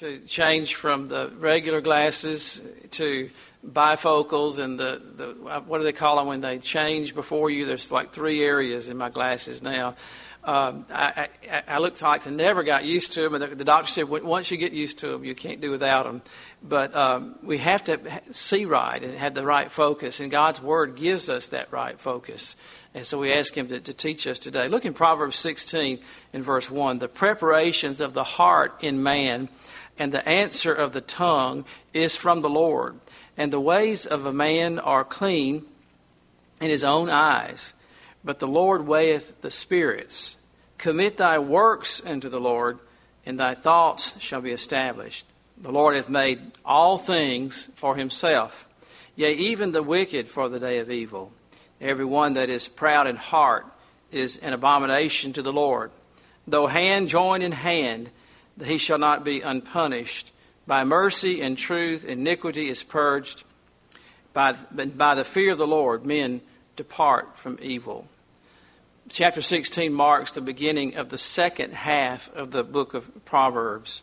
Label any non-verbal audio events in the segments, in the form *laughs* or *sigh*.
to change from the regular glasses to bifocals and the, the what do they call them when they change before you? There's like three areas in my glasses now. Um, I, I, I looked like I never got used to them, and the, the, doctor said once you get used to them, you can't do without them. But um, we have to see right and have the right focus, and God's Word gives us that right focus. And so we ask Him to, to teach us today. Look in Proverbs 16 in verse 1. The preparations of the heart in man and the answer of the tongue is from the Lord. And the ways of a man are clean in his own eyes, but the Lord weigheth the spirits. Commit thy works unto the Lord, and thy thoughts shall be established. The Lord hath made all things for himself, yea, even the wicked for the day of evil. Every one that is proud in heart is an abomination to the Lord. Though hand join in hand, he shall not be unpunished. By mercy and truth, iniquity is purged. By, by the fear of the Lord, men depart from evil. Chapter 16 marks the beginning of the second half of the book of Proverbs.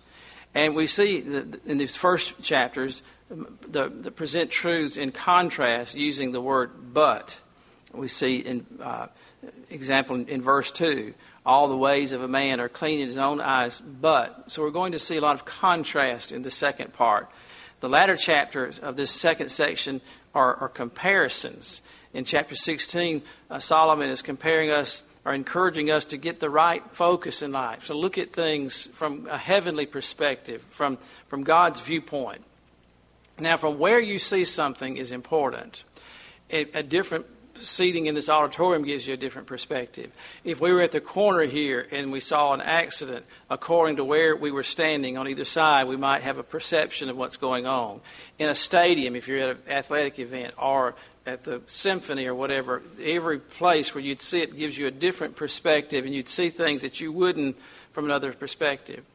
And we see in these first chapters the, the present truths in contrast using the word but. We see in uh, example in, verse 2 all the ways of a man are clean in his own eyes, but. So we're going to see a lot of contrast in the second part. The latter chapters of this second section are, are comparisons. In chapter 16, uh, Solomon is comparing us or encouraging us to get the right focus in life. So look at things from a heavenly perspective, from, from God's viewpoint. Now, from where you see something is important. A different seating in this auditorium gives you a different perspective. If we were at the corner here and we saw an accident, according to where we were standing on either side, we might have a perception of what's going on. In a stadium, if you're at an athletic event, or at the symphony or whatever, every place where you'd see it gives you a different perspective, and you'd see things that you wouldn't from another perspective.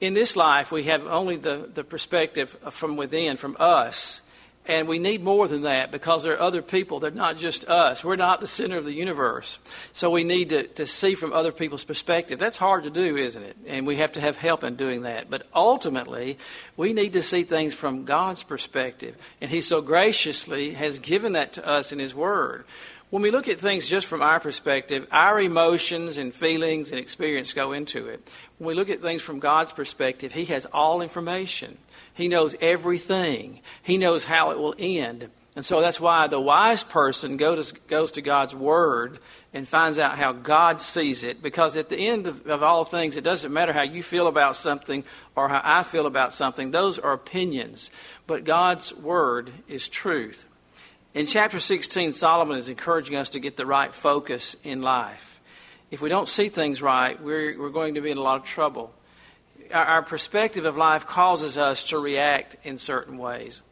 In this life, we have only the, the perspective from within, from us. And we need more than that because there are other people. They're not just us. We're not the center of the universe. So we need to, to see from other people's perspective. That's hard to do, isn't it? And we have to have help in doing that. But ultimately, we need to see things from God's perspective. And He so graciously has given that to us in His Word. When we look at things just from our perspective, our emotions and feelings and experience go into it. When we look at things from God's perspective, He has all information. He knows everything. He knows how it will end. And so that's why the wise person goes, goes to God's Word and finds out how God sees it. Because at the end of, of, all things, it doesn't matter how you feel about something or how I feel about something. Those are opinions. But God's Word is truth. In chapter 16, Solomon is encouraging us to get the right focus in life. If we don't see things right, we're, we're going to be in a lot of trouble our perspective of life causes us to react in certain ways.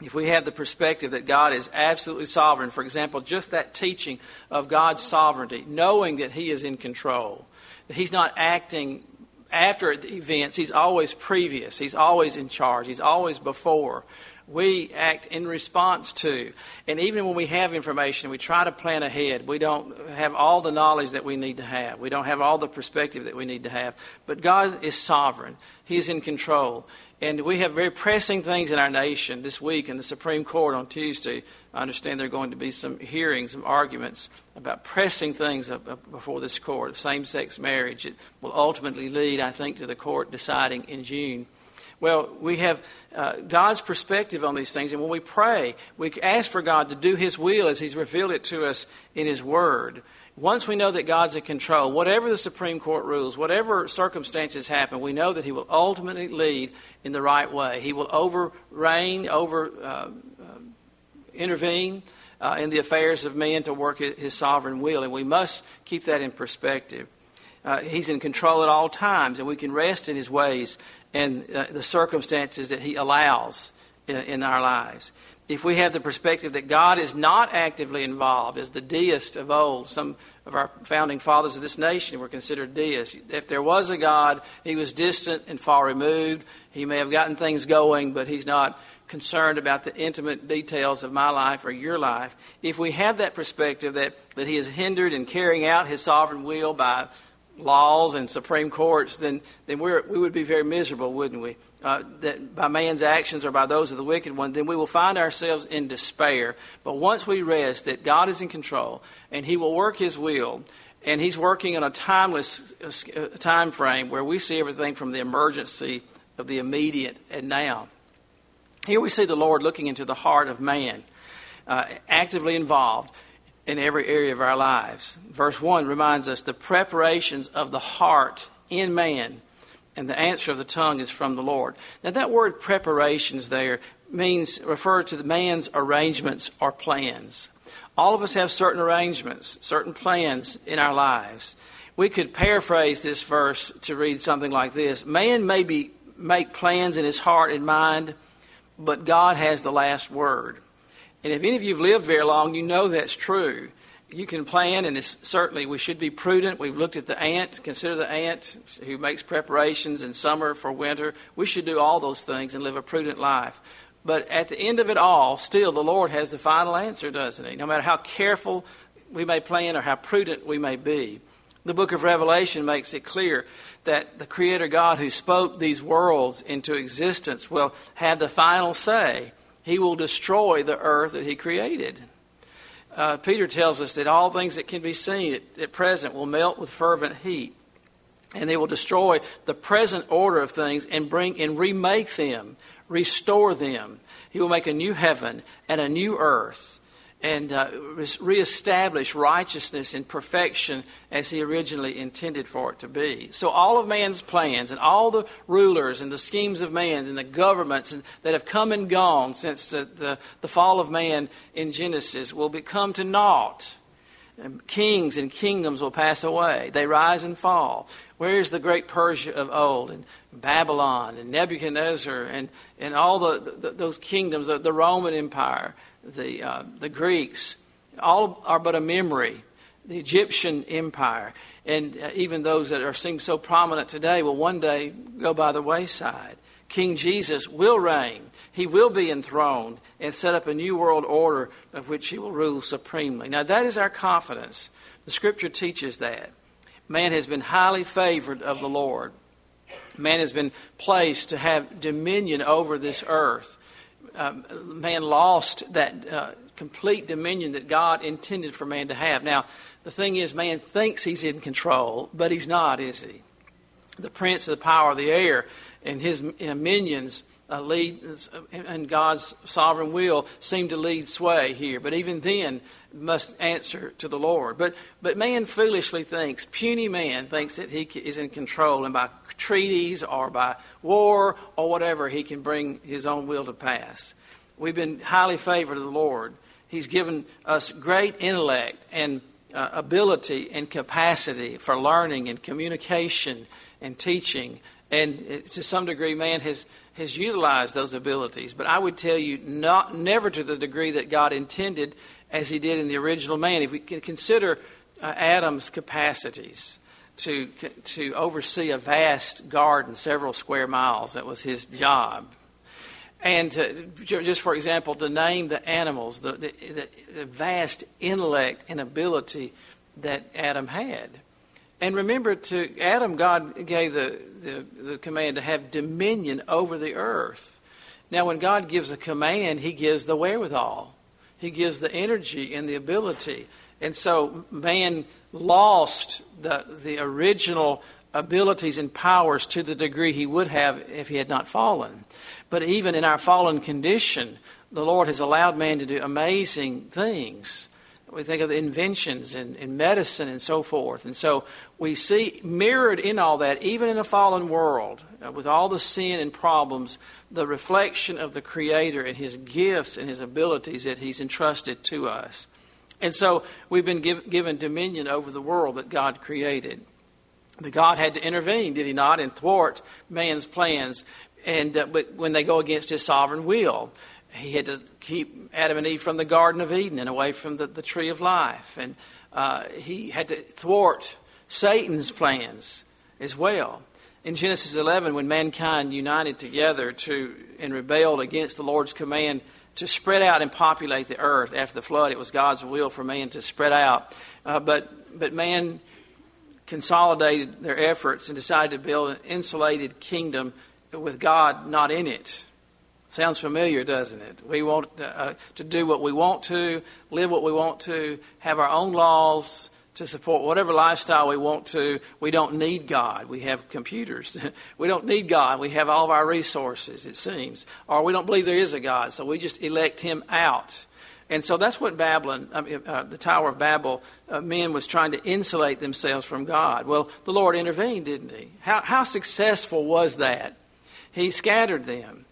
If we have the perspective that God is absolutely sovereign, for example, just that teaching of God's sovereignty, knowing that He is in control, that He's not acting after events, He's always previous, He's always in charge, He's always before we act in response to. And even when we have information, we try to plan ahead. We don't have all the knowledge that we need to have. We don't have all the perspective that we need to have. But God is sovereign, He's in control. And we have very pressing things in our nation this week in the Supreme Court on Tuesday. I understand there are going to be some hearings, some arguments about pressing things before this court of same sex marriage. It will ultimately lead, I think, to the court deciding in June. Well, we have uh, God's perspective on these things, and when we pray, we ask for God to do His will as He's revealed it to us in His Word. Once we know that God's in control, whatever the Supreme Court rules, whatever circumstances happen, we know that He will ultimately lead in the right way. He will over reign, over uh, uh, intervene uh, in the affairs of men to work His sovereign will, and we must keep that in perspective. Uh, he's in control at all times, and we can rest in His ways and uh, the circumstances that He allows in, in, our lives. If we have the perspective that God is not actively involved, as the deist of old, some of our founding fathers of this nation were considered deists. If there was a God, He was distant and far removed. He may have gotten things going, but He's not concerned about the intimate details of my life or your life. If we have that perspective that, that He is hindered in carrying out His sovereign will by laws and Supreme Courts, then, then we're, we would be very miserable, wouldn't we? Uh, that by man's actions or by those of the wicked one, then we will find ourselves in despair. But once we rest that God is in control and He will work His will, and He's working in a timeless uh, time frame where we see everything from the emergency of the immediate and now. Here we see the Lord looking into the heart of man, uh, actively involved in every area of our lives. Verse 1 reminds us the preparations of the heart in man and the answer of the tongue is from the Lord. Now, that word preparations there means, refer to the man's arrangements or plans. All of us have certain arrangements, certain plans in our lives. We could paraphrase this verse to read something like this Man may be, make plans in his heart and mind, but God has the last word. And if any of you have lived very long, you know that's true you can plan, and certainly we should be prudent. We've looked at the ant. Consider the ant who makes preparations in summer for winter. We should do all those things and live a prudent life. But at the end of it all, still the Lord has the final answer, doesn't He? No matter how careful we may plan or how prudent we may be. The book of Revelation makes it clear that the Creator God who spoke these worlds into existence will have the final say. He will destroy the earth that He created uh, Peter tells us that all things that can be seen at, at present will melt with fervent heat, and they will destroy the present order of things and bring and remake them, restore them. He will make a new heaven and a new earth and uh, reestablish righteousness and perfection as he originally intended for it to be. So, all of man's plans and all the rulers and the schemes of man and the governments that have come and gone since the, the, the fall of man in Genesis will become to naught. And kings and kingdoms will pass away, they rise and fall. Where is the great Persia of old, and Babylon, and Nebuchadnezzar, and, and all the, the those kingdoms, the, the Roman Empire? The, uh, the Greeks, all are but a memory. The Egyptian empire, and uh, even those that are seem so prominent today, will one day go by the wayside. King Jesus will reign. He will be enthroned and set up a new world order of which he will rule supremely. Now, that is our confidence. The scripture teaches that. Man has been highly favored of the Lord. Man has been placed to have dominion over this earth uh, man lost that uh, complete dominion that God intended for man to have. Now, the thing is, man thinks he's in control, but he's not, is he? The prince of the power of the air and his minions uh, lead, and God's sovereign will seem to lead sway here. But even then, must answer to the Lord. But but man foolishly thinks, puny man thinks that he is in control, and by treaties or by war or whatever, he can bring his own will to pass. We've been highly favored of the Lord. He's given us great intellect and uh, ability and capacity for learning and communication and teaching. And uh, to some degree, man has has utilized those abilities. But I would tell you, not never to the degree that God intended as he did in the original man. If we can consider uh, Adam's capacities to, to oversee a vast garden, several square miles, that was his job. And uh, to, just for example, to name the animals, the, the, the vast intellect and ability that Adam had. And remember, to Adam, God gave the, the, the, command to have dominion over the earth. Now, when God gives a command, He gives the wherewithal. He gives the energy and the ability. And so man lost the, the original abilities and powers to the degree he would have if he had not fallen. But even in our fallen condition, the Lord has allowed man to do amazing things. We think of the inventions in, in medicine and so forth. And so we see mirrored in all that, even in a fallen world, uh, with all the sin and problems, the reflection of the Creator and His gifts and His abilities that He's entrusted to us. And so we've been give, given dominion over the world that God created. But God had to intervene, did He not, and thwart man's plans. And uh, but when they go against His sovereign will, He had to keep Adam and Eve from the Garden of Eden and away from the, the tree of life. And uh, He had to thwart Satan's plans as well in Genesis 11, when mankind united together to and rebelled against the Lord's command to spread out and populate the earth after the flood, it was God's will for man to spread out. Uh, but but man consolidated their efforts and decided to build an insulated kingdom with God not in it. Sounds familiar, doesn't it? We want uh, to do what we want to, live what we want to, have our own laws to support whatever lifestyle we want to. We don't need God. We have computers. *laughs* we don't need God. We have all of our resources, it seems. Or we don't believe there is a God, so we just elect Him out. And so that's what Babylon, I mean, uh, the Tower of Babel, uh, men was trying to insulate themselves from God. Well, the Lord intervened, didn't He? How, how successful was that? He scattered them.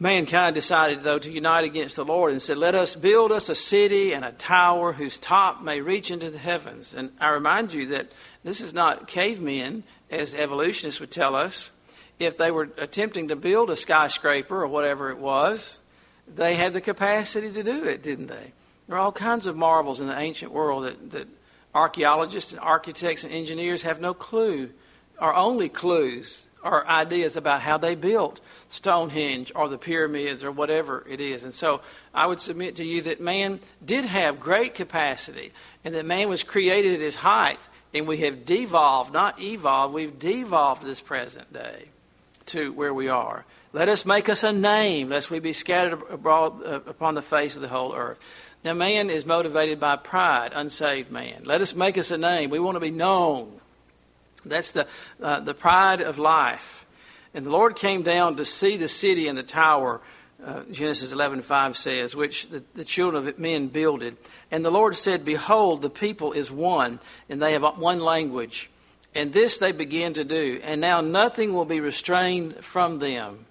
Mankind decided, though, to unite against the Lord and said, Let us build us a city and a tower whose top may reach into the heavens. And I remind you that this is not cavemen, as evolutionists would tell us. If they were attempting to build a skyscraper or whatever it was, they had the capacity to do it, didn't they? There are all kinds of marvels in the ancient world that, that archaeologists and architects and engineers have no clue, or only clues or ideas about how they built Stonehenge or the pyramids or whatever it is. And so I would submit to you that man did have great capacity and that man was created at his height. And we have devolved, not evolved, we've devolved this present day to where we are. Let us make us a name, lest we be scattered abroad uh, upon the face of the whole earth. Now, man is motivated by pride, unsaved man. Let us make us a name. We want to be known. That's the, uh, the pride of life. And the Lord came down to see the city and the tower, uh, Genesis 11:5 says, which the, the children of men builded. And the Lord said, Behold, the people is one, and they have one language. And this they begin to do. And now nothing will be restrained from them.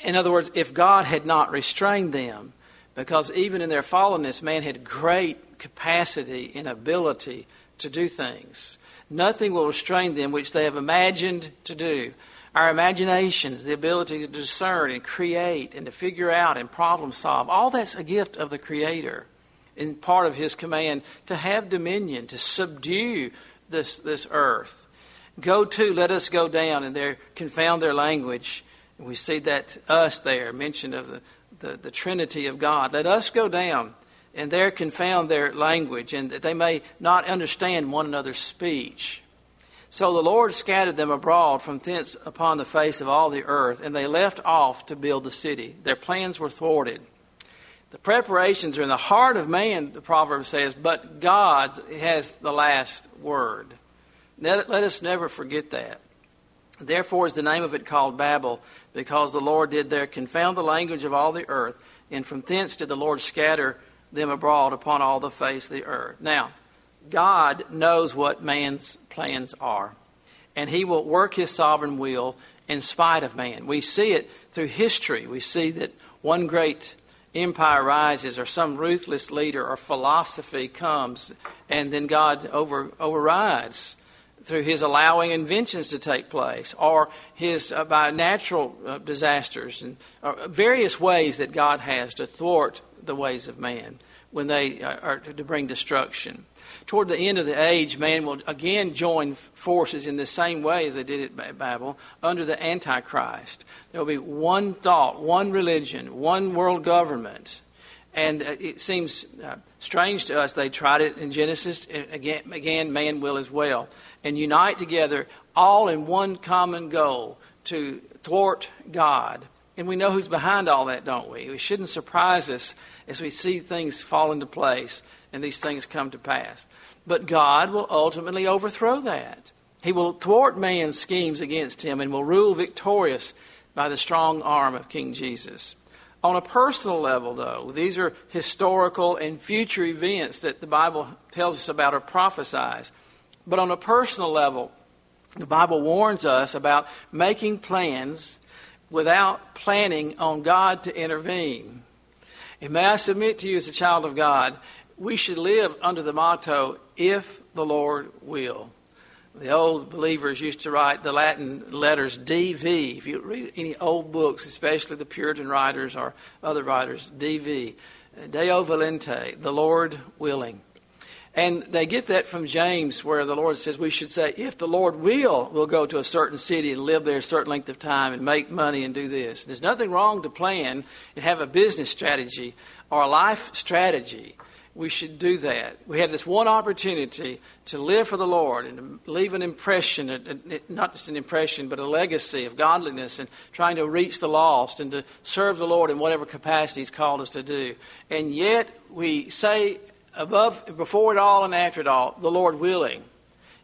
In other words, if God had not restrained them, because even in their fallenness, man had great capacity and ability to do things. Nothing will restrain them which they have imagined to do. Our imaginations, the ability to discern and create and to figure out and problem solve, all that's a gift of the Creator and part of His command to have dominion, to subdue this, this earth. Go to, let us go down, and there confound their language. And we see that us there, mentioned of the, the, the Trinity of God. Let us go down and there confound their language, and that they may not understand one another's speech. So the Lord scattered them abroad from thence upon the face of all the earth, and they left off to build the city. Their plans were thwarted. The preparations are in the heart of man, the proverb says, but God has the last word. Let, us never forget that. Therefore is the name of it called Babel, because the Lord did there confound the language of all the earth, and from thence did the Lord scatter them abroad upon all the face of the earth. Now, God knows what man's plans are, and he will work his sovereign will in spite of man. We see it through history. We see that one great empire rises, or some ruthless leader or philosophy comes, and then God over, overrides through his allowing inventions to take place, or his uh, by natural uh, disasters, and uh, various ways that God has to thwart the ways of man when they are to bring destruction. Toward the end of the age, man will again join forces in the same way as they did at Babel under the Antichrist. There will be one thought, one religion, one world government. And uh, it seems uh, strange to us. They tried it in Genesis. Again, again, man will as well. And unite together, all in one common goal to thwart God and we know who's behind all that, don't we? It shouldn't surprise us as we see things fall into place and these things come to pass. But God will ultimately overthrow that. He will thwart man's schemes against him and will rule victorious by the strong arm of King Jesus. On a personal level, though, these are historical and future events that the Bible tells us about or prophesies. But on a personal level, the Bible warns us about making plans without planning on God to intervene. And may I submit to you as a child of God, we should live under the motto, if the Lord will. The old believers used to write the Latin letters DV. If you read any old books, especially the Puritan writers or other writers, DV, Deo volente, the Lord willing. And they get that from James, where the Lord says we should say, if the Lord will, we'll go to a certain city and live there a certain length of time and make money and do this. There's nothing wrong to plan and have a business strategy or a life strategy. we should do that. We have this one opportunity to live for the Lord and to leave an impression, not just an impression, but a legacy of godliness and trying to reach the lost and to serve the Lord in whatever capacity He's called us to do. And yet we say above, before it all and after it all, the Lord willing,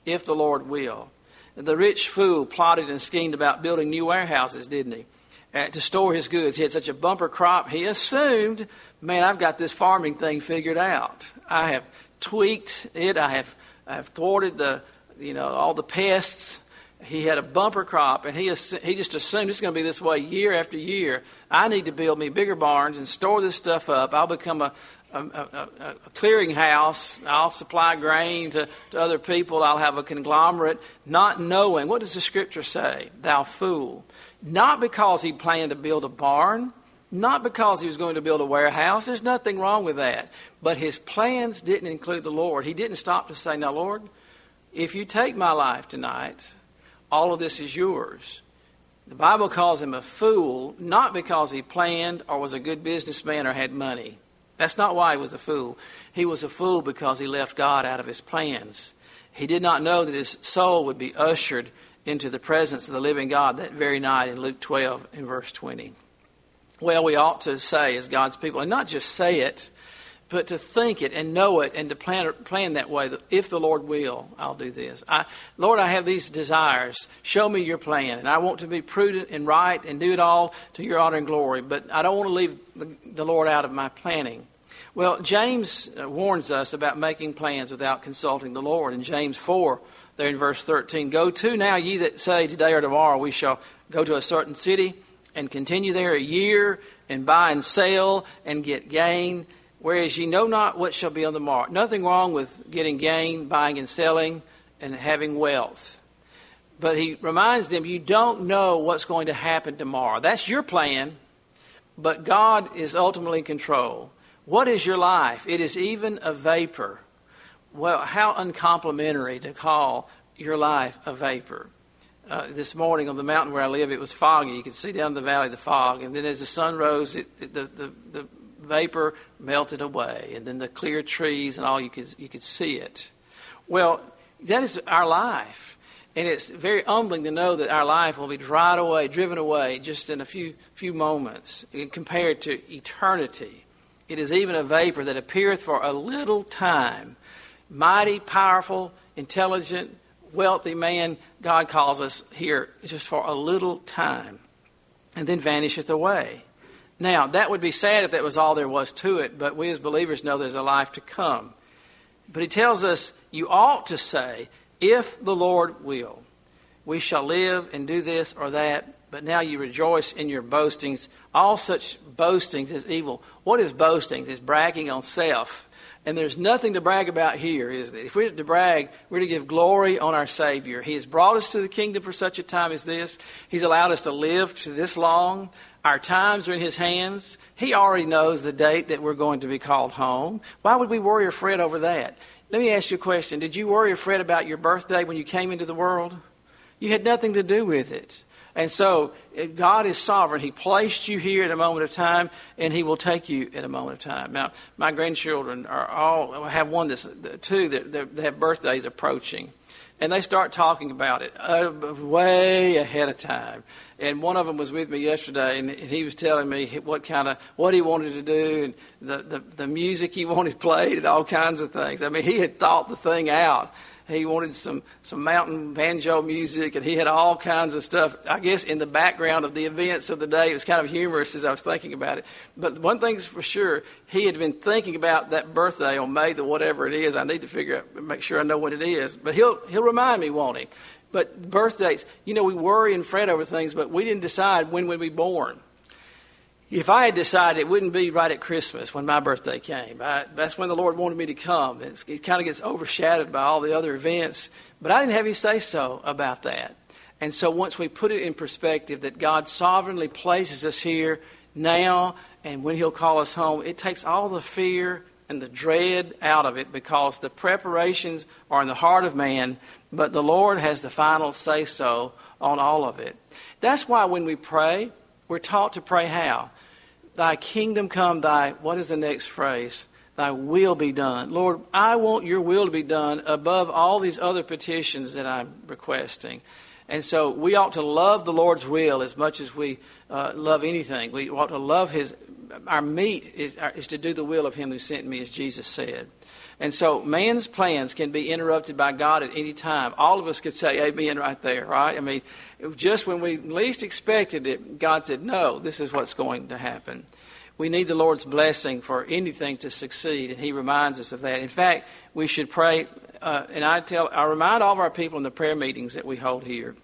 if the Lord will. The rich fool plotted and schemed about building new warehouses, didn't he? Uh, to store his goods. He had such a bumper crop, he assumed man, I've got this farming thing figured out. I have tweaked it. I have, I have thwarted the, you know, all the pests. He had a bumper crop, and he, he just assumed it's going to be this way year after year. I need to build me bigger barns and store this stuff up. I'll become a, a, a, a clearinghouse. I'll supply grain to, to other people. I'll have a conglomerate, not knowing. What does the scripture say? Thou fool. Not because he planned to build a barn, not because he was going to build a warehouse. There's nothing wrong with that. But his plans didn't include the Lord. He didn't stop to say, Now, Lord, if you take my life tonight, all of this is yours. The Bible calls him a fool, not because he planned or was a good businessman or had money. That's not why he was a fool. He was a fool because he left God out of his plans. He did not know that his soul would be ushered into the presence of the living God that very night in Luke 12 in verse 20 well, we ought to say as God's people, and not just say it, but to think it and know it and to plan, plan that way. If the Lord will, I'll do this. I, Lord, I have these desires. Show me your plan. And I want to be prudent and right and do it all to your honor and glory. But I don't want to leave the, the Lord out of my planning. Well, James uh, warns us about making plans without consulting the Lord. In James 4, there in verse 13, Go to now, ye that say, Today or tomorrow we shall go to a certain city and continue there a year and buy and sell and get gain, whereas ye know not what shall be on the morrow. Nothing wrong with getting gain, buying and selling, and having wealth. But he reminds them, you don't know what's going to happen tomorrow. That's your plan, but God is ultimately in control. What is your life? It is even a vapor. Well, how uncomplimentary to call your life a vapor uh, this morning on the mountain where I live, it was foggy. You could see down the valley the fog. And then as the sun rose, it, the, the, the vapor melted away. And then the clear trees and all, you could, you could see it. Well, that is our life. And it's very humbling to know that our life will be dried away, driven away just in a few, few moments compared to eternity. It is even a vapor that appeareth for a little time. Mighty, powerful, intelligent, wealthy man, God calls us here just for a little time, and then vanisheth away. Now, that would be sad if that was all there was to it, but we as believers know there's a life to come. But he tells us, you ought to say, if the Lord will, we shall live and do this or that, but now you rejoice in your boastings. All such boastings is evil. What is boasting? It's bragging on self. And there's nothing to brag about here, is there? If we're to brag, we're to give glory on our Savior. He has brought us to the kingdom for such a time as this. He's allowed us to live to this long. Our times are in His hands. He already knows the date that we're going to be called home. Why would we worry or fret over that? Let me ask you a question. Did you worry or fret about your birthday when you came into the world? You had nothing to do with it. And so eh, God is sovereign. He placed you here at a moment of time, and He will take you at a moment of time. Now, my grandchildren are all have one that's two that, that have birthdays approaching, and they start talking about it uh, way ahead of time. And one of them was with me yesterday, and, he was telling me what kind of what he wanted to do, and the, the the music he *laughs* wanted played, and all kinds of things. I mean, he had thought the thing out he wanted some, some mountain banjo music, and he had all kinds of stuff. I guess in the background of the events of the day, it was kind of humorous as I was thinking about it. But one thing's for sure, he had been thinking about that birthday on May the whatever it is. I need to figure out, make sure I know what it is. But he'll he'll remind me, won't he? But birthdays, you know, we worry and fret over things, but we didn't decide when we'd be born if I had decided it wouldn't be right at Christmas when my birthday came, I, that's when the Lord wanted me to come. It's, it kind of gets overshadowed by all the other events, but I didn't have any say so about that. And so once we put it in perspective that God sovereignly places us here now and when He'll call us home, it takes all the fear and the dread out of it because the preparations are in the heart of man, but the Lord has the final say so on all of it. That's why when we pray, we're taught to pray how? Thy kingdom come, thy, what is the next phrase? thy will be done. Lord, I want your will to be done above all these other petitions that I'm requesting. And so we ought to love the Lord's will as much as we uh, love anything. We ought to love His. Our meat is, is to do the will of Him who sent me, as Jesus said. And so man's plans can be interrupted by God at any time. All of us could say amen right there, right? I mean, just when we least expected it, God said, no, this is what's going to happen. We need the Lord's blessing for anything to succeed, and He reminds us of that. In fact, we should pray, uh, and I tell, I remind all of our people in the prayer meetings that we hold here.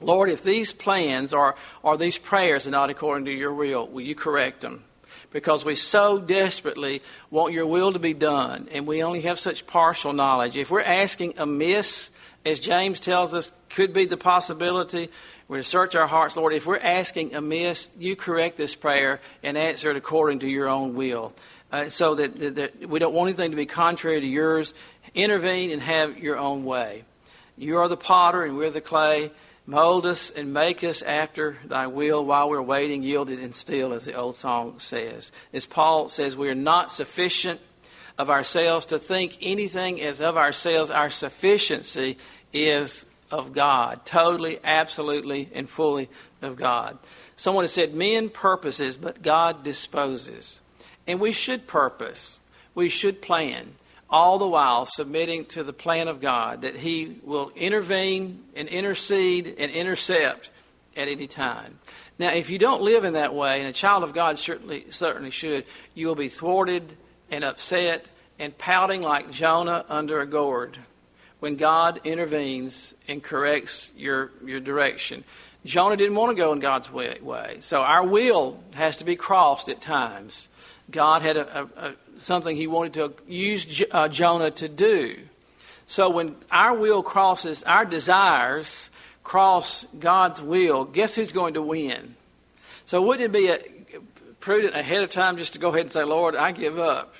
Lord, if these plans or, or these prayers are not according to your will, will you correct them? Because we so desperately want your will to be done, and we only have such partial knowledge. If we're asking amiss, as James tells us, could be the possibility, we're to search our hearts, Lord. If we're asking amiss, you correct this prayer and answer it according to your own will. Uh, so that, that, that we don't want anything to be contrary to yours. Intervene and have your own way. You are the potter and we're the clay. Mold us and make us after thy will while we're waiting, yielded and still, as the old song says. As Paul says, we are not sufficient of ourselves to think anything as of ourselves. Our sufficiency is of God, totally, absolutely, and fully of God. Someone has said, Men purposes, but God disposes. And we should purpose, we should plan, all the while submitting to the plan of God that He will intervene and intercede and intercept at any time. Now, if you don't live in that way, and a child of God certainly, certainly should, you will be thwarted and upset and pouting like Jonah under a gourd when God intervenes and corrects your, your direction. Jonah didn't want to go in God's way, way. So our will has to be crossed at times. God had a, a, a, something he wanted to use J- uh, Jonah to do. So when our will crosses, our desires cross God's will, guess who's going to win? So wouldn't it be a, prudent ahead of time just to go ahead and say, Lord, I give up?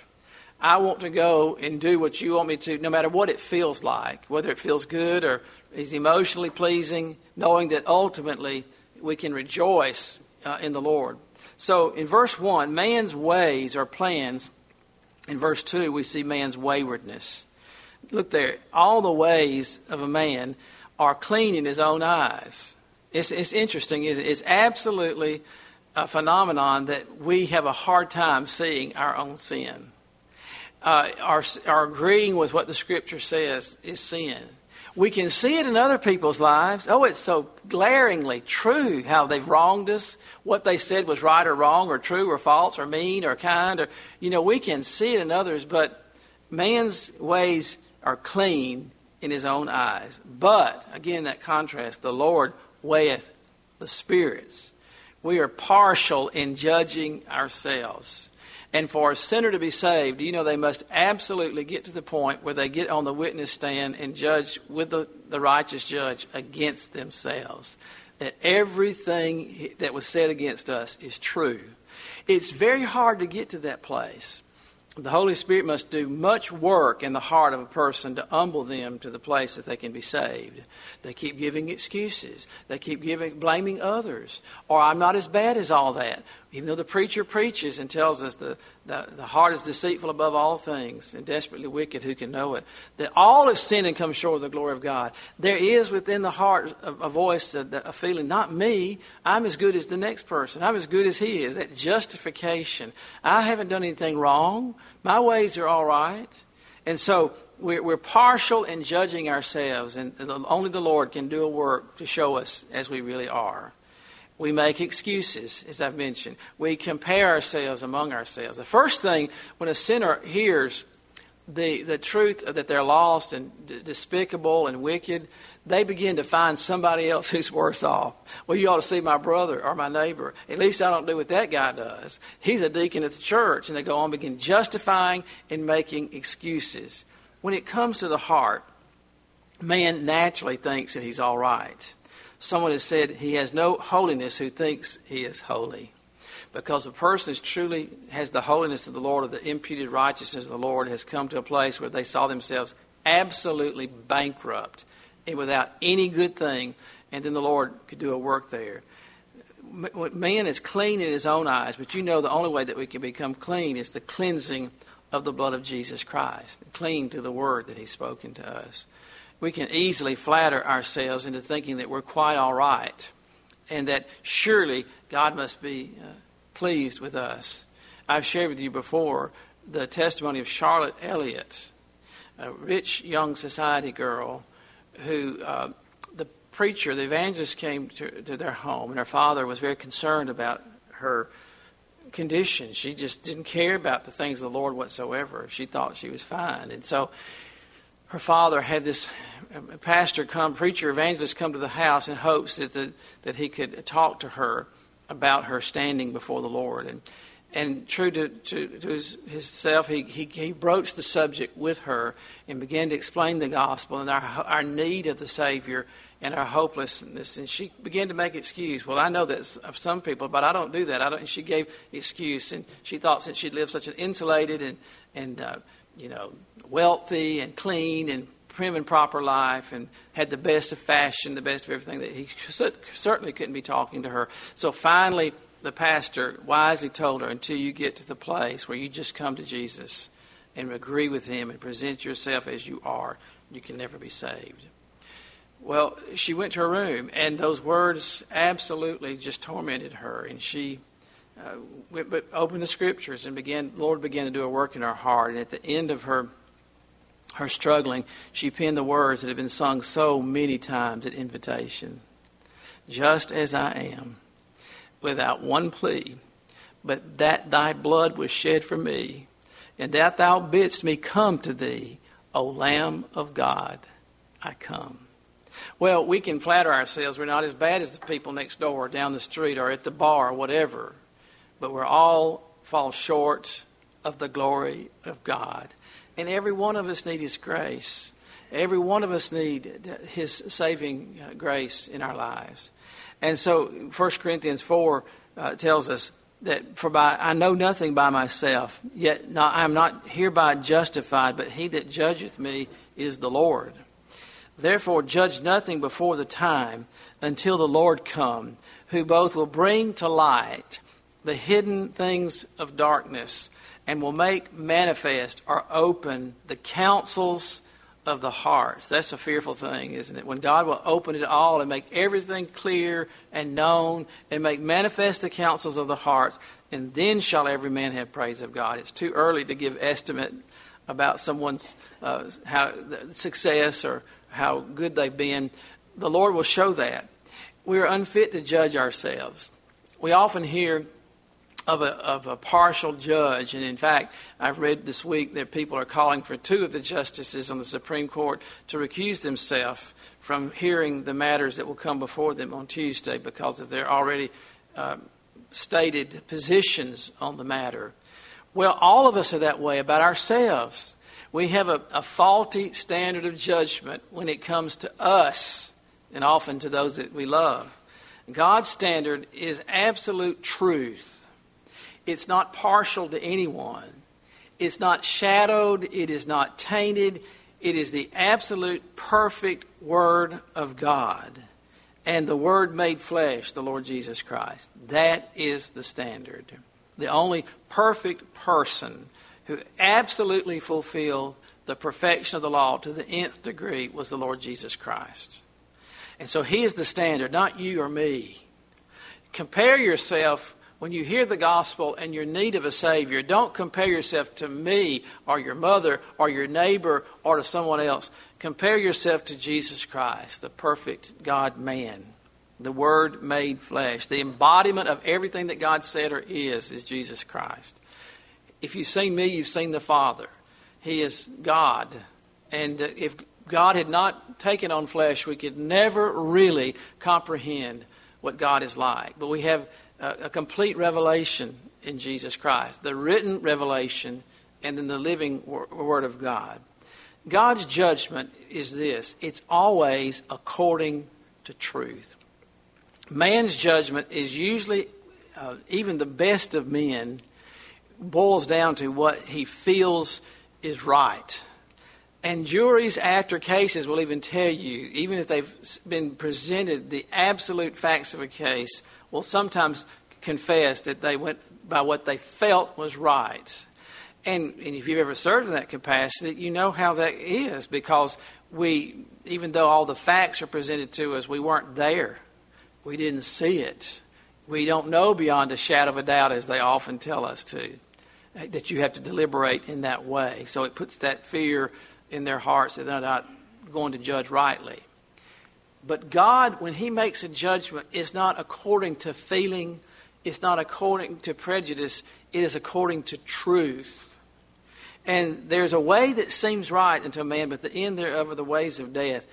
I want to go and do what you want me to, no matter what it feels like, whether it feels good or is emotionally pleasing, knowing that ultimately we can rejoice uh, in the Lord. So in verse 1, man's ways or plans. In verse 2, we see man's waywardness. Look there. All the ways of a man are clean in his own eyes. It's, it's interesting, it? It's absolutely a phenomenon that we have a hard time seeing our own sin uh, are, are agreeing with what the Scripture says is sin. We can see it in other people's lives. Oh, it's so glaringly true how they've wronged us. What they said was right or wrong, or true or false, or mean or kind. Or you know, we can see it in others, but man's ways are clean in his own eyes. But again, that contrast: the Lord weigheth the spirits. We are partial in judging ourselves. And for a sinner to be saved, you know they must absolutely get to the point where they get on the witness stand and judge with the, the righteous judge against themselves. That everything that was said against us is true. It's very hard to get to that place. The Holy Spirit must do much work in the heart of a person to humble them to the place that they can be saved. They keep giving excuses. They keep giving blaming others. Or I'm not as bad as all that. Even though the preacher preaches and tells us the, the, the heart is deceitful above all things and desperately wicked, who can know it? That all is sin and come short of the glory of God. There is within the heart a, a voice, a, a feeling, not me. I'm as good as the next person. I'm as good as he is. That justification. I haven't done anything wrong. My ways are all right. And so we're, we're partial in judging ourselves, and only the Lord can do a work to show us as we really are. We make excuses, as I've mentioned. We compare ourselves among ourselves. The first thing, when a sinner hears the, the truth that they're lost and d- despicable and wicked, they begin to find somebody else *laughs* who's worse off. Well, you ought to see my brother or my neighbor. At least I don't do what that guy does. He's a deacon at the church. And they go on begin justifying and making excuses. When it comes to the heart, man naturally thinks that he's all right. Someone has said he has no holiness who thinks he is holy. Because a person truly has the holiness of the Lord or the imputed righteousness of the Lord has come to a place where they saw themselves absolutely bankrupt and without any good thing, and then the Lord could do a work there. Man is clean in his own eyes, but you know the only way that we can become clean is the cleansing of the blood of Jesus Christ, cling to the word that He's spoken to us. We can easily flatter ourselves into thinking that we're quite all right and that surely God must be uh, pleased with us. I've shared with you before the testimony of Charlotte Elliott, a rich young society girl who uh, the preacher, the evangelist, came to, to their home, and her father was very concerned about her condition. She just didn't care about the things of the Lord whatsoever. She thought she was fine. And so her father had this pastor come, preacher, evangelist come to the house in hopes that, the, that he could talk to her about her standing before the Lord. And, and true to, to, to his, himself, he, he, he broached the subject with her and began to explain the gospel and our, our need of the Savior and our hopelessness. And she began to make excuse. Well, I know that of some people, but I don't do that. I don't. And she gave excuse, and she thought since she'd lived such an insulated and and uh, you know wealthy and clean and prim and proper life and had the best of fashion, the best of everything, that he certainly couldn't be talking to her. So finally, the pastor wisely told her, until you get to the place where you just come to Jesus and agree with him and present yourself as you are, you can never be saved. Well, she went to her room, and those words absolutely just tormented her. And she uh, opened the scriptures and began. Lord began to do a work in her heart. And at the end of her her struggling, she penned the words that have been sung so many times at invitation. Just as I am, without one plea, but that thy blood was shed for me, and that thou bidst me come to thee, O Lamb of God, I come. Well, we can flatter ourselves we're not as bad as the people next door, or down the street, or at the bar, or whatever. But we're all fall short of the glory of God. And every one of us need His grace. Every one of us need His saving uh, grace in our lives. And so 1 Corinthians 4 uh, tells us that for by I know nothing by myself, yet not, I am not hereby justified, but he that judgeth me is the Lord. Therefore, judge nothing before the time until the Lord come, who both will bring to light the hidden things of darkness and will make manifest or open the counsels of the hearts. That's a fearful thing, isn't it? When God will open it all and make everything clear and known and make manifest the counsels of the hearts, and then shall every man have praise of God. It's too early to give estimate about someone's uh, how, success or how good they've been. The Lord will show that. We are unfit to judge ourselves. We often hear of a, of a partial judge. And in fact, I've read this week that people are calling for two of the justices on the Supreme Court to recuse themselves from hearing the matters that will come before them on Tuesday because of their already uh, stated positions on the matter. Well, all of us are that way about ourselves. We have a, a faulty standard of judgment when it comes to us and often to those that we love. God's standard is absolute truth it's not partial to anyone. It's not shadowed. It is not tainted. It is the absolute perfect Word of God. And the Word made flesh, the Lord Jesus Christ. That is the standard. The only perfect person who absolutely fulfilled the perfection of the law to the nth degree was the Lord Jesus Christ. And so He is the standard, not you or me. Compare yourself when you hear the gospel and you're need of a Savior, don't compare yourself to me or your mother or your neighbor or to someone else. Compare yourself to Jesus Christ, the perfect God man, the Word made flesh. The embodiment of everything that God said or is is Jesus Christ. If you've seen me, you've seen the Father. He is God. And uh, if God had not taken on flesh, we could never really comprehend what God is like. But we have a, a complete revelation in Jesus Christ, the written revelation, and then the living Word of God. God's judgment is this it's always according to truth. Man's judgment is usually, uh, even the best of men, boils down to what he feels is right. And juries after cases will even tell you, even if they've been presented the absolute facts of a case, will sometimes confess that they went by what they felt was right. And, and if you've ever served in that capacity, you know how that is because we, even though all the facts are presented to us, we weren't there. We didn't see it. We don't know beyond a shadow of a doubt, as they often tell us to, that you have to deliberate in that way. So it puts that fear in their hearts that they're not going to judge rightly. But God, when He makes a judgment, is not according to feeling, it's not according to prejudice, it is according to truth. And there's a way that seems right unto a man, but the end thereof are the ways of death.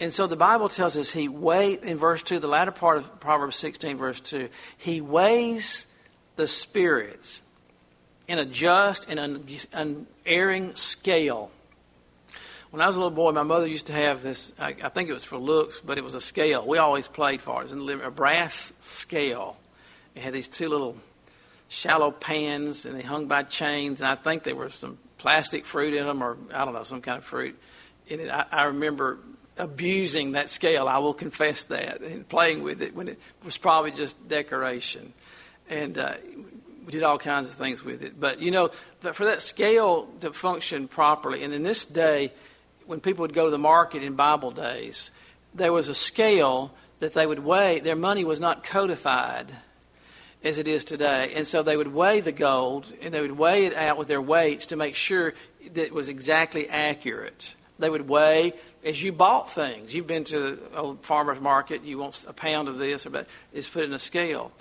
And so the Bible tells us he weigh in verse 2, the latter part of Proverbs 16, verse 2, he weighs the spirits in a just and unerring scale. When I was a little boy, my mother used to have this, I, I think it was for looks, but it was a scale. We always played for it. It was a brass scale. It had these two little shallow pans, and they hung by chains, and I think there was some plastic fruit in them, or I don't know, some kind of fruit. And it, I, I remember abusing that scale. I will confess that and playing with it when it was probably just decoration, and uh, we did all kinds of things with it. But you know, for that scale to function properly, and in this day, when people would go to the market in Bible days, there was a scale that they would weigh. Their money was not codified as it is today, and so they would weigh the gold and they would weigh it out with their weights to make sure that it was exactly accurate. They would weigh as you bought things. You've been to a farmer's market, you want a pound of this, or that, it's put in a scale.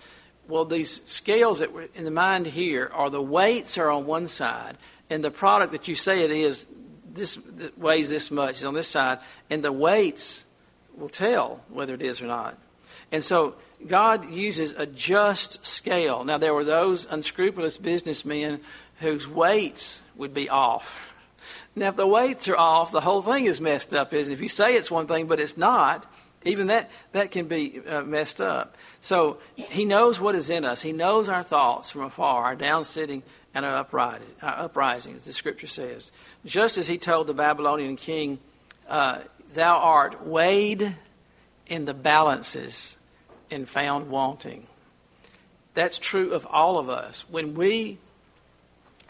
Well, these scales that were in the mind here are the weights are on one side, and the product that you say it is this weighs this much on this side, and the weights will tell whether it is or not. And so God uses a just scale. Now, there were those unscrupulous businessmen whose weights would be off now, if the weights are off, the whole thing is messed up, isn't it? If you say it's one thing, but it's not, even that, that can be uh, messed up. So he knows what is in us. He knows our thoughts from afar, our down sitting and our uprising, our uprising, as the scripture says. Just as he told the Babylonian king, uh, Thou art weighed in the balances and found wanting. That's true of all of us. When we,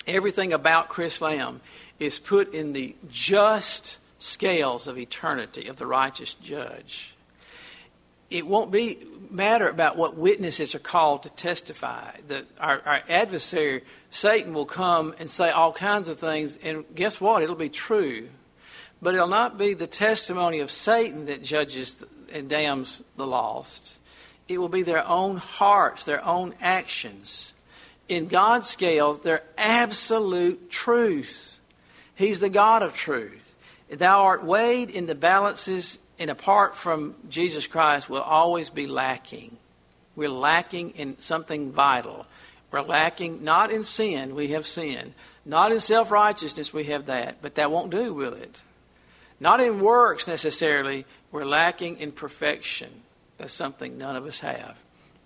everything about Chris Lamb is put in the just scales of eternity of the righteous judge. It won't be matter about what witnesses are called to testify. That our, our adversary, Satan, will come and say all kinds of things, and guess what? It'll be true. But it'll not be the testimony of Satan that judges and damns the lost. It will be their own hearts, their own actions. In God's scales, they're absolute truth. He's the God of truth. Thou art weighed in the balances, and apart from Jesus Christ, we'll always be lacking. We're lacking in something vital. We're lacking not in sin, we have sin. Not in self righteousness, we have that. But that won't do, will it? Not in works necessarily, we're lacking in perfection. That's something none of us have.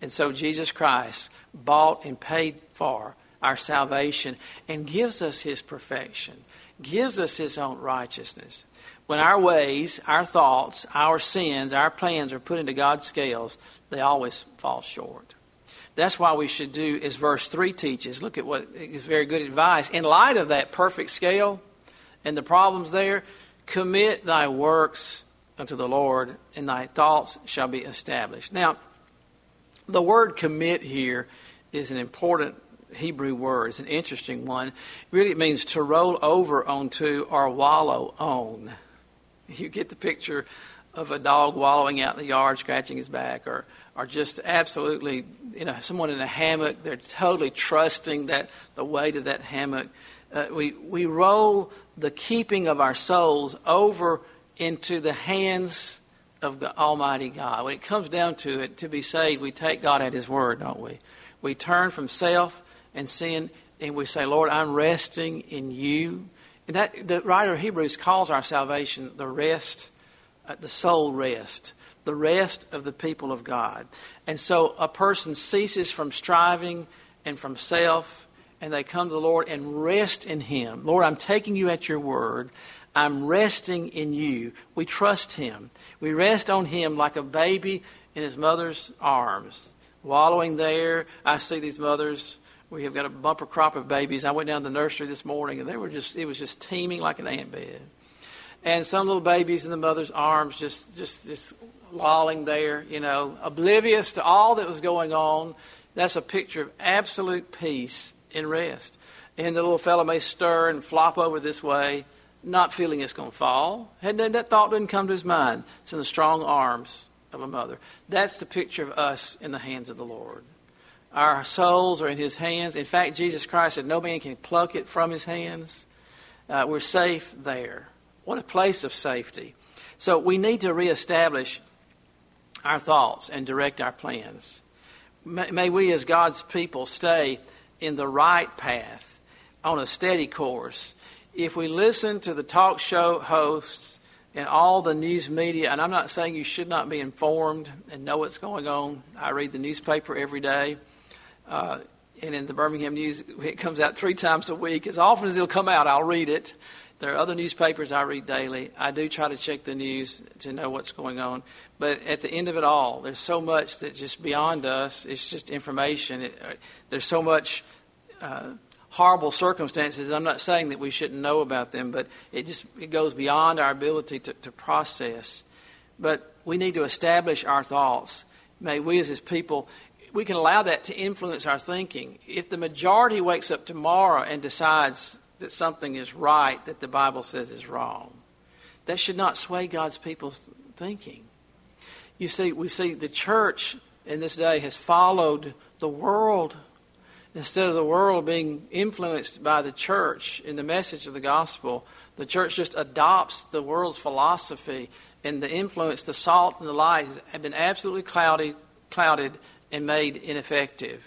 And so Jesus Christ bought and paid for our salvation and gives us his perfection gives us his own righteousness. When our ways, our thoughts, our sins, our plans are put into God's scales, they always fall short. That's why we should do as verse 3 teaches. Look at what is very good advice. In light of that perfect scale and the problems there, commit thy works unto the Lord, and thy thoughts shall be established. Now, the word commit here is an important Hebrew word. It's an interesting one. Really, it means to roll over onto or wallow on. You get the picture of a dog wallowing out in the yard, scratching his back, or or just absolutely, you know, someone in a hammock. They're totally trusting that the weight of that hammock. Uh, we we roll the keeping of our souls over into the hands of the Almighty God. When it comes down to it, to be saved, we take God at His word, don't we? We turn from self and sin, and we say, Lord, I'm resting in you. And that the writer of Hebrews calls our salvation the rest, uh, the soul rest, the rest of the people of God. And so a person ceases from striving and from self, and they come to the Lord and rest in Him. Lord, I'm taking you at your word. I'm resting in you. We trust Him. We rest on Him like a baby in his mother's arms, wallowing there. I see these mothers We have got a bumper crop of babies. I went down to the nursery this morning, and they were just, it was just teeming like an ant bed. And some little babies in the mother's arms just, just, just lolling there, you know, oblivious to all that was going on. That's a picture of absolute peace and rest. And the little fellow may stir and flop over this way, not feeling it's going to fall. And then that thought didn't come to his mind. It's in the strong arms of a mother. That's the picture of us in the hands of the Lord. Our souls are in his hands. In fact, Jesus Christ said, No man can pluck it from his hands. Uh, we're safe there. What a place of safety. So we need to reestablish our thoughts and direct our plans. May, may we, as God's people, stay in the right path, on a steady course. If we listen to the talk show hosts and all the news media, and I'm not saying you should not be informed and know what's going on. I read the newspaper every day. Uh, and in the Birmingham News, it comes out three times a week. As often as it'll come out, I'll read it. There are other newspapers I read daily. I do try to check the news to know what's going on. But at the end of it all, there's so much that's just beyond us. It's just information. It, uh, there's so much uh, horrible circumstances. I'm not saying that we shouldn't know about them, but it just it goes beyond our ability to, to process. But we need to establish our thoughts. May we as His people we can allow that to influence our thinking. If the majority wakes up tomorrow and decides that something is right that the Bible says is wrong. That should not sway God's people's thinking. You see, we see the church in this day has followed the world instead of the world being influenced by the church in the message of the gospel. The church just adopts the world's philosophy and the influence, the salt and the light have been absolutely clouded, clouded and made ineffective.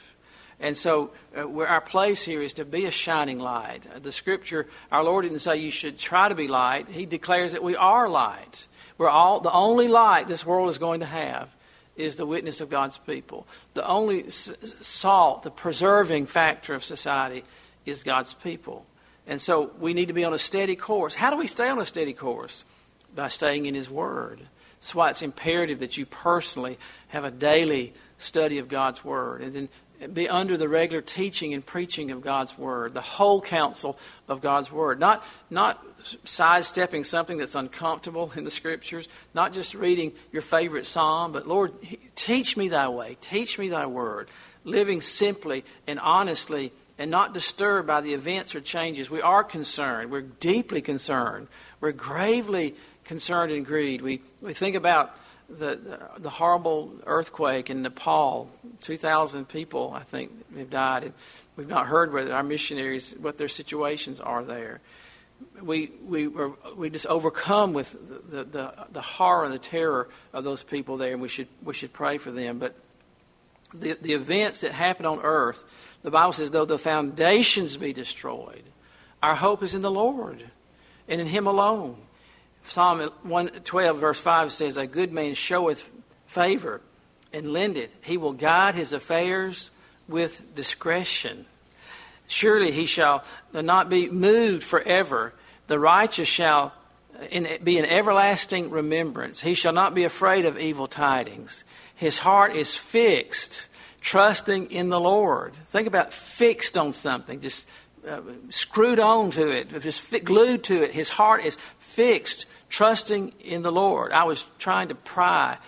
And so, uh, our place here is to be a shining light. Uh, the scripture, our Lord didn't say you should try to be light. He declares that we are light. We're all the only light this world is going to have is the witness of God's people. The only salt, the preserving factor of society, is God's people. And so, we need to be on a steady course. How do we stay on a steady course? By staying in His Word. That's why it's imperative that you personally have a daily study of God's Word. And then be under the regular teaching and preaching of God's Word, the whole counsel of God's Word. Not, not sidestepping something that's uncomfortable in the Scriptures, not just reading your favorite psalm, but Lord, teach me thy way, teach me thy Word. Living simply and honestly and not disturbed by the events or changes. We are concerned. We're deeply concerned. We're gravely concerned and grieved. We, we think about the, the horrible earthquake in Nepal, 2,000 people, I think, have died. And we've not heard whether our missionaries, what their situations are there. We, we, were, we just overcome with the, the, the horror and the terror of those people there, and we should, we should pray for them. But the, the events that happen on earth, the Bible says, though the foundations be destroyed, our hope is in the Lord and in Him alone. Psalm 112, verse 5 says, A good man showeth favor and lendeth. He will guide his affairs with discretion. Surely he shall not be moved forever. The righteous shall uh, be an everlasting remembrance. He shall not be afraid of evil tidings. His heart is fixed, trusting in the Lord. Think about fixed on something, just uh, screwed on to it, just glued to it. His heart is fixed, trusting in the Lord. I was trying to pry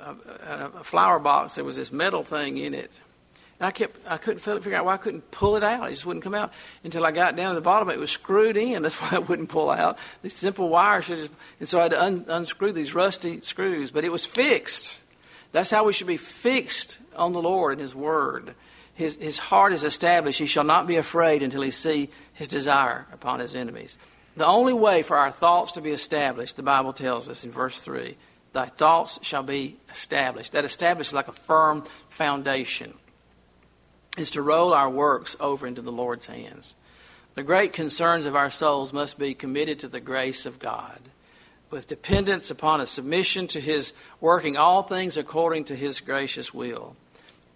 a, a, a flower box. There was this metal thing in it. And I kept, I couldn't figure out why I couldn't pull it out. It just wouldn't come out until I got down to the bottom. It was screwed in. *laughs* That's why it wouldn't pull out. These simple wires should just, and so I had to un, unscrew these rusty screws. But it was fixed. That's how we should be fixed on the Lord and His Word. His, his heart is established. He shall not be afraid until he see his desire upon his enemies. The only way for our thoughts to be established, the Bible tells us in verse 3, thy thoughts shall be established. That established like a firm foundation, is to roll our works over into the Lord's hands. The great concerns of our souls must be committed to the grace of God, with dependence upon a submission to His working all things according to His gracious will.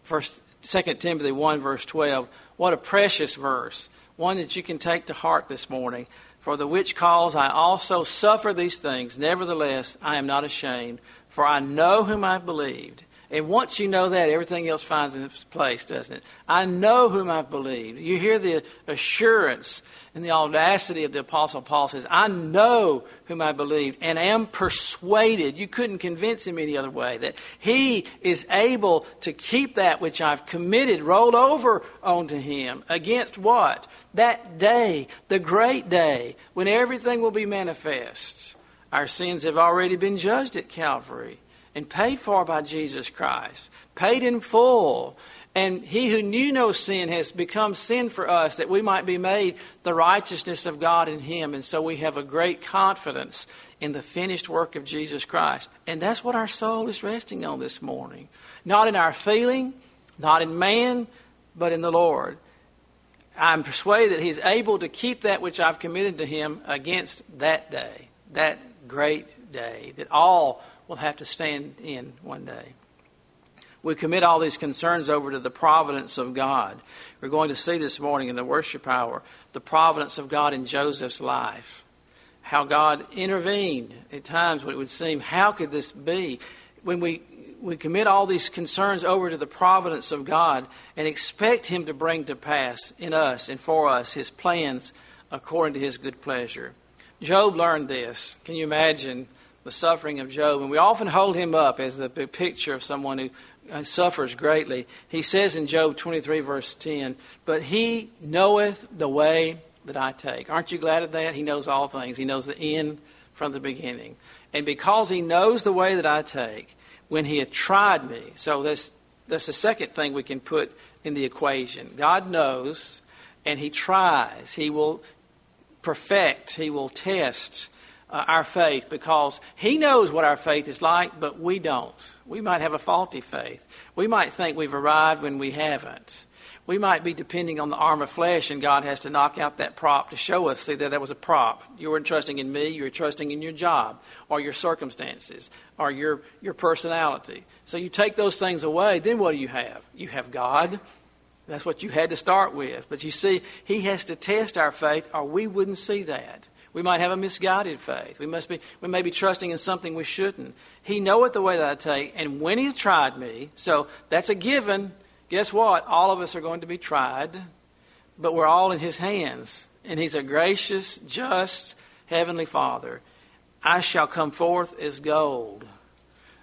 First 2 Timothy 1, verse 12. What a precious verse. One that you can take to heart this morning. For the which cause I also suffer these things. Nevertheless, I am not ashamed, for I know whom I have believed, And once you know that, everything else finds its place, doesn't it? I know whom I've believed. You hear the assurance and the audacity of the Apostle Paul says, I know whom I believed and am persuaded. You couldn't convince him any other way that he is able to keep that which I've committed rolled over onto him. Against what? That day, the great day, when everything will be manifest. Our sins have already been judged at Calvary and paid for by Jesus Christ, paid in full. And he who knew no sin has become sin for us that we might be made the righteousness of God in him. And so we have a great confidence in the finished work of Jesus Christ. And that's what our soul is resting on this morning. Not in our feeling, not in man, but in the Lord. I'm persuaded that he's able to keep that which I've committed to him against that day, that great day that all will have to stand in one day. We commit all these concerns over to the providence of God. We're going to see this morning in the worship hour the providence of God in Joseph's life. How God intervened at times when it would seem, how could this be? When we, we commit all these concerns over to the providence of God and expect Him to bring to pass in us and for us His plans according to His good pleasure. Job learned this. Can you imagine the suffering of Job? And we often hold him up as the picture of someone who uh, suffers greatly. He says in Job 23, verse 10, But he knoweth the way that I take. Aren't you glad of that? He knows all things, he knows the end from the beginning. And because he knows the way that I take, when he had tried me, so that's, that's the second thing we can put in the equation. God knows, and he tries. He will perfect, He will test uh, our faith because He knows what our faith is like, but we don't. We might have a faulty faith. We might think we've arrived when we haven't. We might be depending on the arm of flesh, and God has to knock out that prop to show us, see, that that was a prop. You weren't trusting in me, you were trusting in your job, or your circumstances, or your, your personality. So you take those things away, then what do you have? You have God, that's what you had to start with. But you see, He has to test our faith, or we wouldn't see that. We might have a misguided faith. We must be we may be trusting in something we shouldn't. He knoweth the way that I take, and when He tried me, so that's a given. Guess what? All of us are going to be tried, but we're all in His hands, and He's a gracious, just heavenly Father. I shall come forth as gold.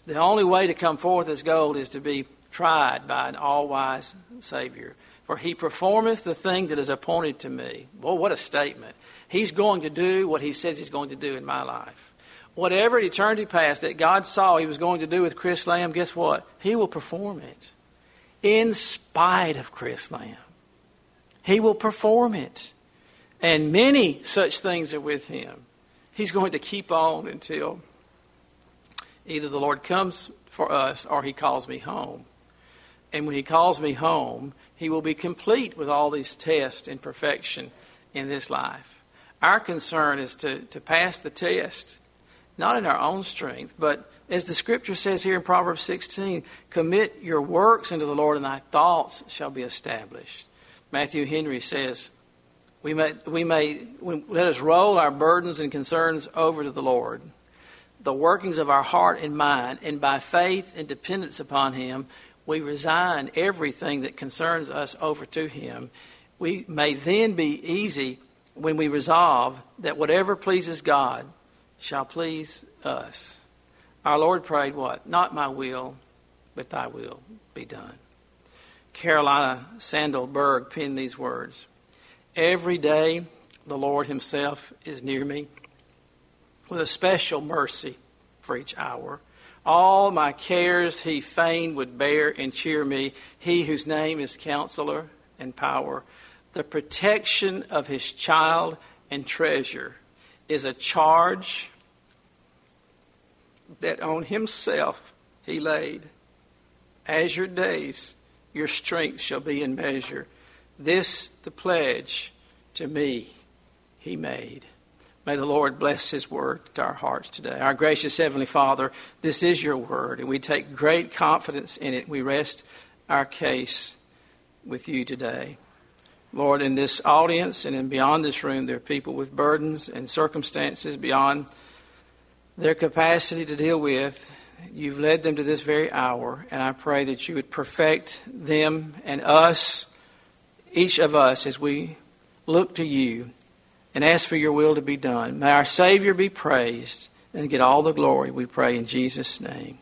The only way to come forth as gold is to be tried by an all wise Savior. For he performeth the thing that is appointed to me. Boy, what a statement. He's going to do what he says he's going to do in my life. Whatever eternity past that God saw he was going to do with Chris Lamb, guess what? He will perform it. In spite of Chris Lamb. He will perform it. And many such things are with him. He's going to keep on until either the Lord comes for us or he calls me home. And when He calls me home, He will be complete with all these tests and perfection in this life. Our concern is to, to pass the test, not in our own strength, but as the scripture says here in Proverbs 16, commit your works unto the Lord, and thy thoughts shall be established. Matthew Henry says, we may, we may let us roll our burdens and concerns over to the Lord, the workings of our heart and mind, and by faith and dependence upon Him, we resign everything that concerns us over to Him, we may then be easy when we resolve that whatever pleases God shall please us. Our Lord prayed what? Not my will, but thy will be done. Carolina Sandell-Berg penned these words Every day the Lord Himself is near me with a special mercy for each hour. All my cares he fain would bear and cheer me, he whose name is Counselor and Power. The protection of his child and treasure is a charge that on himself he laid. As your days, your strength shall be in measure. This the pledge to me he made. May the Lord bless His word to our hearts today. Our gracious Heavenly Father, this is your word, and we take great confidence in it. We rest our case with you today. Lord, in this audience and in beyond this room, there are people with burdens and circumstances beyond their capacity to deal with. You've led them to this very hour, and I pray that you would perfect them and us, each of us, as we look to you and ask for your will to be done. May our Savior be praised and get all the glory, we pray in Jesus' name.